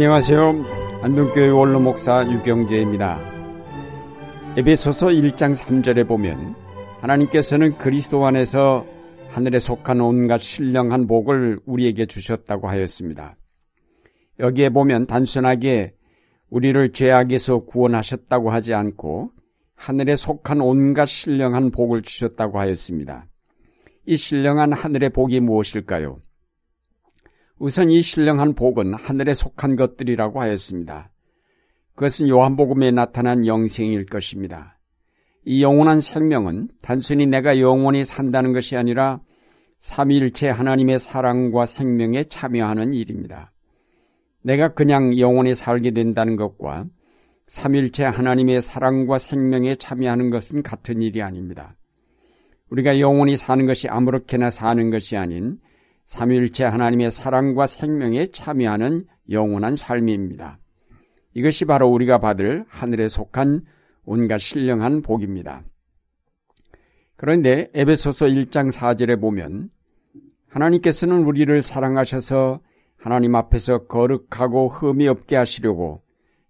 안녕하세요. 안동교회 원로 목사 유경재입니다. 에베소서 1장 3절에 보면 하나님께서는 그리스도 안에서 하늘에 속한 온갖 신령한 복을 우리에게 주셨다고 하였습니다. 여기에 보면 단순하게 우리를 죄악에서 구원하셨다고 하지 않고 하늘에 속한 온갖 신령한 복을 주셨다고 하였습니다. 이 신령한 하늘의 복이 무엇일까요? 우선 이 신령한 복은 하늘에 속한 것들이라고 하였습니다. 그것은 요한복음에 나타난 영생일 것입니다. 이 영원한 생명은 단순히 내가 영원히 산다는 것이 아니라 삼위일체 하나님의 사랑과 생명에 참여하는 일입니다. 내가 그냥 영원히 살게 된다는 것과 삼일체 하나님의 사랑과 생명에 참여하는 것은 같은 일이 아닙니다. 우리가 영원히 사는 것이 아무렇게나 사는 것이 아닌 삼일체 하나님의 사랑과 생명에 참여하는 영원한 삶입니다. 이것이 바로 우리가 받을 하늘에 속한 온갖 신령한 복입니다. 그런데 에베소서 1장 4절에 보면 하나님께서는 우리를 사랑하셔서 하나님 앞에서 거룩하고 흠이 없게 하시려고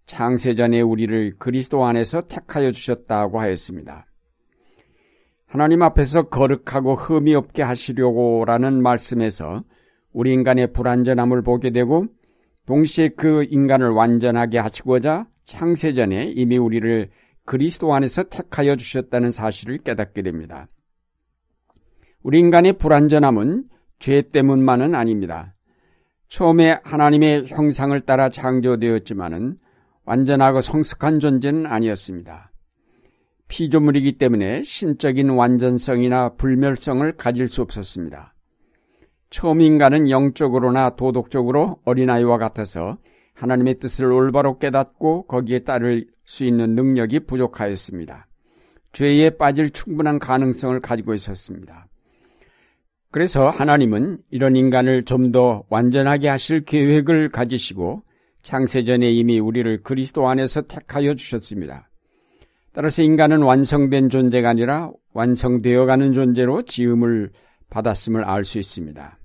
창세전에 우리를 그리스도 안에서 택하여 주셨다고 하였습니다. 하나님 앞에서 거룩하고 흠이 없게 하시려고라는 말씀에서 우리 인간의 불완전함을 보게 되고 동시에 그 인간을 완전하게 하시고자 창세전에 이미 우리를 그리스도 안에서 택하여 주셨다는 사실을 깨닫게 됩니다. 우리 인간의 불완전함은 죄 때문만은 아닙니다. 처음에 하나님의 형상을 따라 창조되었지만은 완전하고 성숙한 존재는 아니었습니다. 피조물이기 때문에 신적인 완전성이나 불멸성을 가질 수 없었습니다. 처음 인간은 영적으로나 도덕적으로 어린아이와 같아서 하나님의 뜻을 올바로 깨닫고 거기에 따를 수 있는 능력이 부족하였습니다. 죄에 빠질 충분한 가능성을 가지고 있었습니다. 그래서 하나님은 이런 인간을 좀 더 완전하게 하실 계획을 가지시고 창세전에 이미 우리를 그리스도 안에서 택하여 주셨습니다. 따라서 인간은 완성된 존재가 아니라 완성되어 가는 존재로 지음을 받았음을 알 수 있습니다.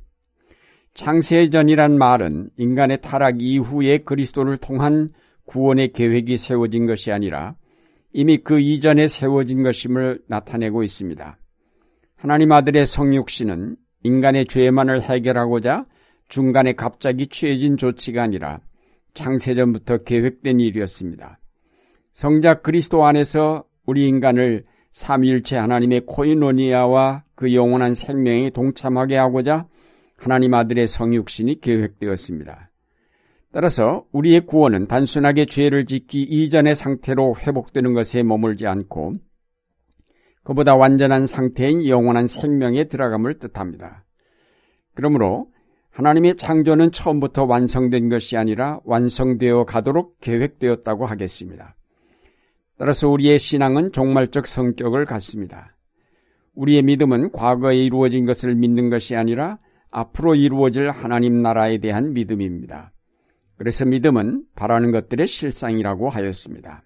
창세전이란 말은 인간의 타락 이후에 그리스도를 통한 구원의 계획이 세워진 것이 아니라 이미 그 이전에 세워진 것임을 나타내고 있습니다. 하나님 아들의 성육신은 인간의 죄만을 해결하고자 중간에 갑자기 취해진 조치가 아니라 창세전부터 계획된 일이었습니다. 성자 그리스도 안에서 우리 인간을 삼일체 하나님의 코이노니아와 그 영원한 생명에 동참하게 하고자 하나님 아들의 성육신이 계획되었습니다. 따라서 우리의 구원은 단순하게 죄를 짓기 이전의 상태로 회복되는 것에 머물지 않고 그보다 완전한 상태인 영원한 생명에 들어감을 뜻합니다. 그러므로 하나님의 창조는 처음부터 완성된 것이 아니라 완성되어 가도록 계획되었다고 하겠습니다. 따라서 우리의 신앙은 종말적 성격을 갖습니다. 우리의 믿음은 과거에 이루어진 것을 믿는 것이 아니라 앞으로 이루어질 하나님 나라에 대한 믿음입니다. 그래서 믿음은 바라는 것들의 실상이라고 하였습니다.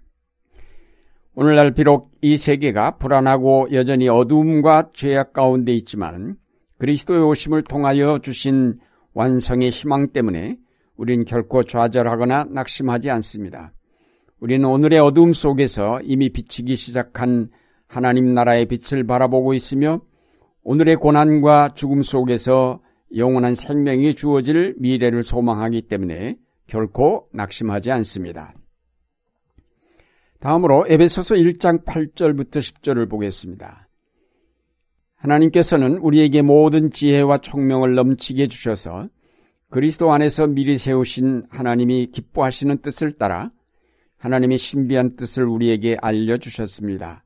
오늘날 비록 이 세계가 불안하고 여전히 어두움과 죄악 가운데 있지만 그리스도의 오심을 통하여 주신 완성의 희망 때문에 우린 결코 좌절하거나 낙심하지 않습니다. 우리는 오늘의 어두움 속에서 이미 비치기 시작한 하나님 나라의 빛을 바라보고 있으며 오늘의 고난과 죽음 속에서 영원한 생명이 주어질 미래를 소망하기 때문에 결코 낙심하지 않습니다. 다음으로 에베소서 1장 8절부터 10절을 보겠습니다. 하나님께서는 우리에게 모든 지혜와 총명을 넘치게 주셔서 그리스도 안에서 미리 세우신 하나님이 기뻐하시는 뜻을 따라 하나님의 신비한 뜻을 우리에게 알려주셨습니다.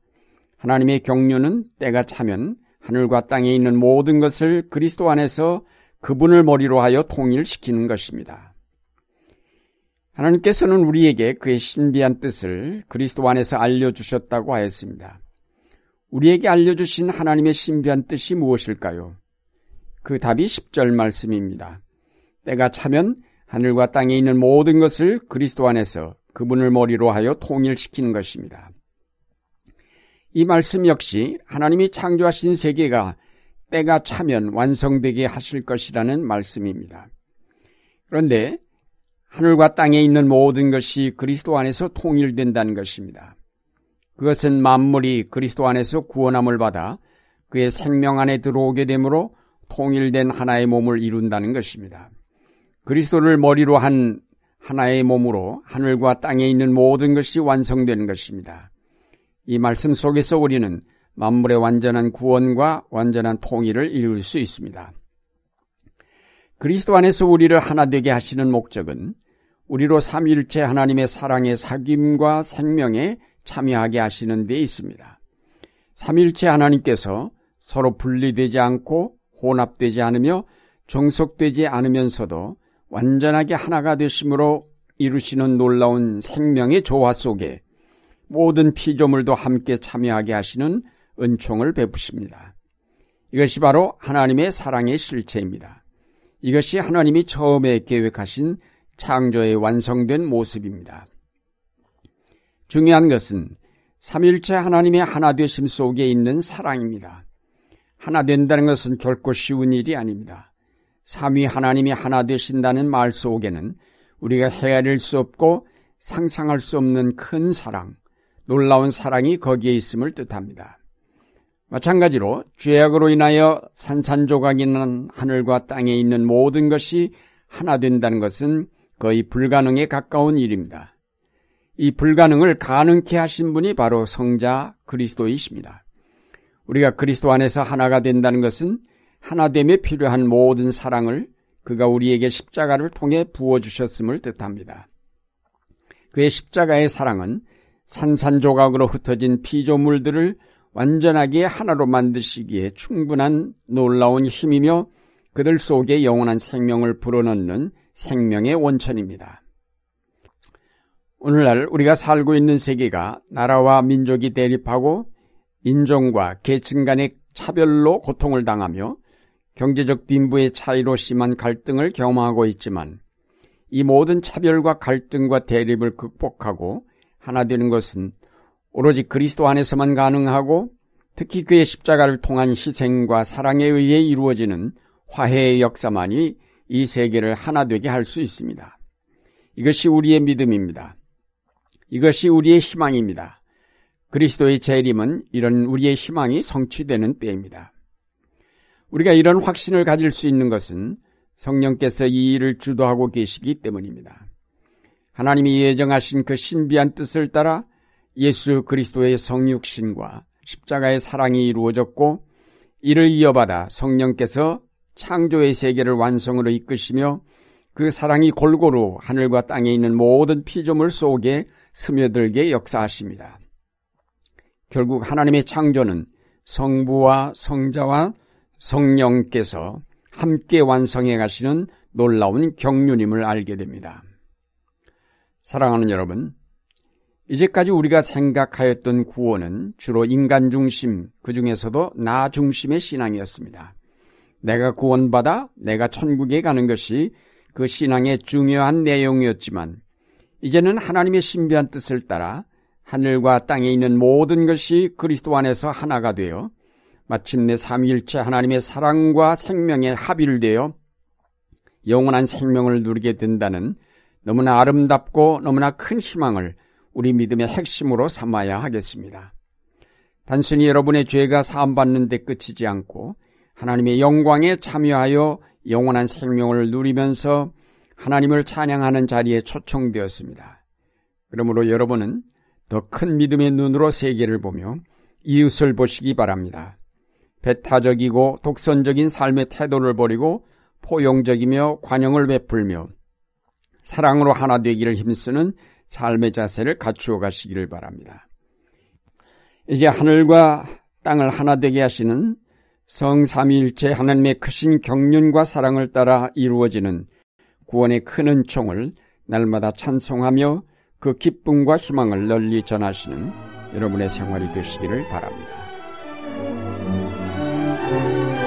하나님의 경륜은 때가 차면 하늘과 땅에 있는 모든 것을 그리스도 안에서 그분을 머리로 하여 통일시키는 것입니다. 하나님께서는 우리에게 그의 신비한 뜻을 그리스도 안에서 알려주셨다고 하였습니다. 우리에게 알려주신 하나님의 신비한 뜻이 무엇일까요? 그 답이 10절 말씀입니다. 때가 차면 하늘과 땅에 있는 모든 것을 그리스도 안에서 그분을 머리로 하여 통일시키는 것입니다. 이 말씀 역시 하나님이 창조하신 세계가 때가 차면 완성되게 하실 것이라는 말씀입니다. 그런데 하늘과 땅에 있는 모든 것이 그리스도 안에서 통일된다는 것입니다. 그것은 만물이 그리스도 안에서 구원함을 받아 그의 생명 안에 들어오게 되므로 통일된 하나의 몸을 이룬다는 것입니다. 그리스도를 머리로 한 하나의 몸으로 하늘과 땅에 있는 모든 것이 완성되는 것입니다. 이 말씀 속에서 우리는 만물의 완전한 구원과 완전한 통일을 이룰 수 있습니다. 그리스도 안에서 우리를 하나 되게 하시는 목적은 우리로 삼일체 하나님의 사랑의 사귐과 생명에 참여하게 하시는 데 있습니다. 삼일체 하나님께서 서로 분리되지 않고 혼합되지 않으며 종속되지 않으면서도 완전하게 하나가 되심으로 이루시는 놀라운 생명의 조화 속에 모든 피조물도 함께 참여하게 하시는 은총을 베푸십니다. 이것이 바로 하나님의 사랑의 실체입니다. 이것이 하나님이 처음에 계획하신 창조의 완성된 모습입니다. 중요한 것은 삼일체 하나님의 하나 되심 속에 있는 사랑입니다. 하나 된다는 것은 결코 쉬운 일이 아닙니다. 삼위 하나님이 하나 되신다는 말 속에는 우리가 헤아릴 수 없고 상상할 수 없는 큰 사랑, 놀라운 사랑이 거기에 있음을 뜻합니다. 마찬가지로 죄악으로 인하여 산산조각이 난 하늘과 땅에 있는 모든 것이 하나 된다는 것은 거의 불가능에 가까운 일입니다. 이 불가능을 가능케 하신 분이 바로 성자 그리스도이십니다. 우리가 그리스도 안에서 하나가 된다는 것은 하나됨에 필요한 모든 사랑을 그가 우리에게 십자가를 통해 부어주셨음을 뜻합니다. 그의 십자가의 사랑은 산산조각으로 흩어진 피조물들을 완전하게 하나로 만드시기에 충분한 놀라운 힘이며 그들 속에 영원한 생명을 불어넣는 생명의 원천입니다. 오늘날 우리가 살고 있는 세계가 나라와 민족이 대립하고 인종과 계층 간의 차별로 고통을 당하며 경제적 빈부의 차이로 심한 갈등을 경험하고 있지만 이 모든 차별과 갈등과 대립을 극복하고 하나 되는 것은 오로지 그리스도 안에서만 가능하고 특히 그의 십자가를 통한 희생과 사랑에 의해 이루어지는 화해의 역사만이 이 세계를 하나 되게 할 수 있습니다. 이것이 우리의 믿음입니다. 이것이 우리의 희망입니다. 그리스도의 재림은 이런 우리의 희망이 성취되는 때입니다. 우리가 이런 확신을 가질 수 있는 것은 성령께서 이 일을 주도하고 계시기 때문입니다. 하나님이 예정하신 그 신비한 뜻을 따라 예수 그리스도의 성육신과 십자가의 사랑이 이루어졌고 이를 이어받아 성령께서 창조의 세계를 완성으로 이끄시며 그 사랑이 골고루 하늘과 땅에 있는 모든 피조물 속에 스며들게 역사하십니다. 결국 하나님의 창조는 성부와 성자와 성령께서 함께 완성해 가시는 놀라운 경륜임을 알게 됩니다. 사랑하는 여러분, 이제까지 우리가 생각하였던 구원은 주로 인간 중심, 그 중에서도 나 중심의 신앙이었습니다. 내가 구원받아 내가 천국에 가는 것이 그 신앙의 중요한 내용이었지만, 이제는 하나님의 신비한 뜻을 따라 하늘과 땅에 있는 모든 것이 그리스도 안에서 하나가 되어 마침내 삼위일체 하나님의 사랑과 생명에 합일되어 영원한 생명을 누리게 된다는 너무나 아름답고 너무나 큰 희망을 우리 믿음의 핵심으로 삼아야 하겠습니다. 단순히 여러분의 죄가 사함받는 데 끝이지 않고 하나님의 영광에 참여하여 영원한 생명을 누리면서 하나님을 찬양하는 자리에 초청되었습니다. 그러므로 여러분은 더 큰 믿음의 눈으로 세계를 보며 이웃을 보시기 바랍니다. 배타적이고 독선적인 삶의 태도를 버리고 포용적이며 관용을 베풀며 사랑으로 하나 되기를 힘쓰는 삶의 자세를 갖추어 가시기를 바랍니다. 이제 하늘과 땅을 하나 되게 하시는 성삼위일체 하나님의 크신 경륜과 사랑을 따라 이루어지는 구원의 큰 은총을 날마다 찬송하며 그 기쁨과 희망을 널리 전하시는 여러분의 생활이 되시기를 바랍니다. Thank you.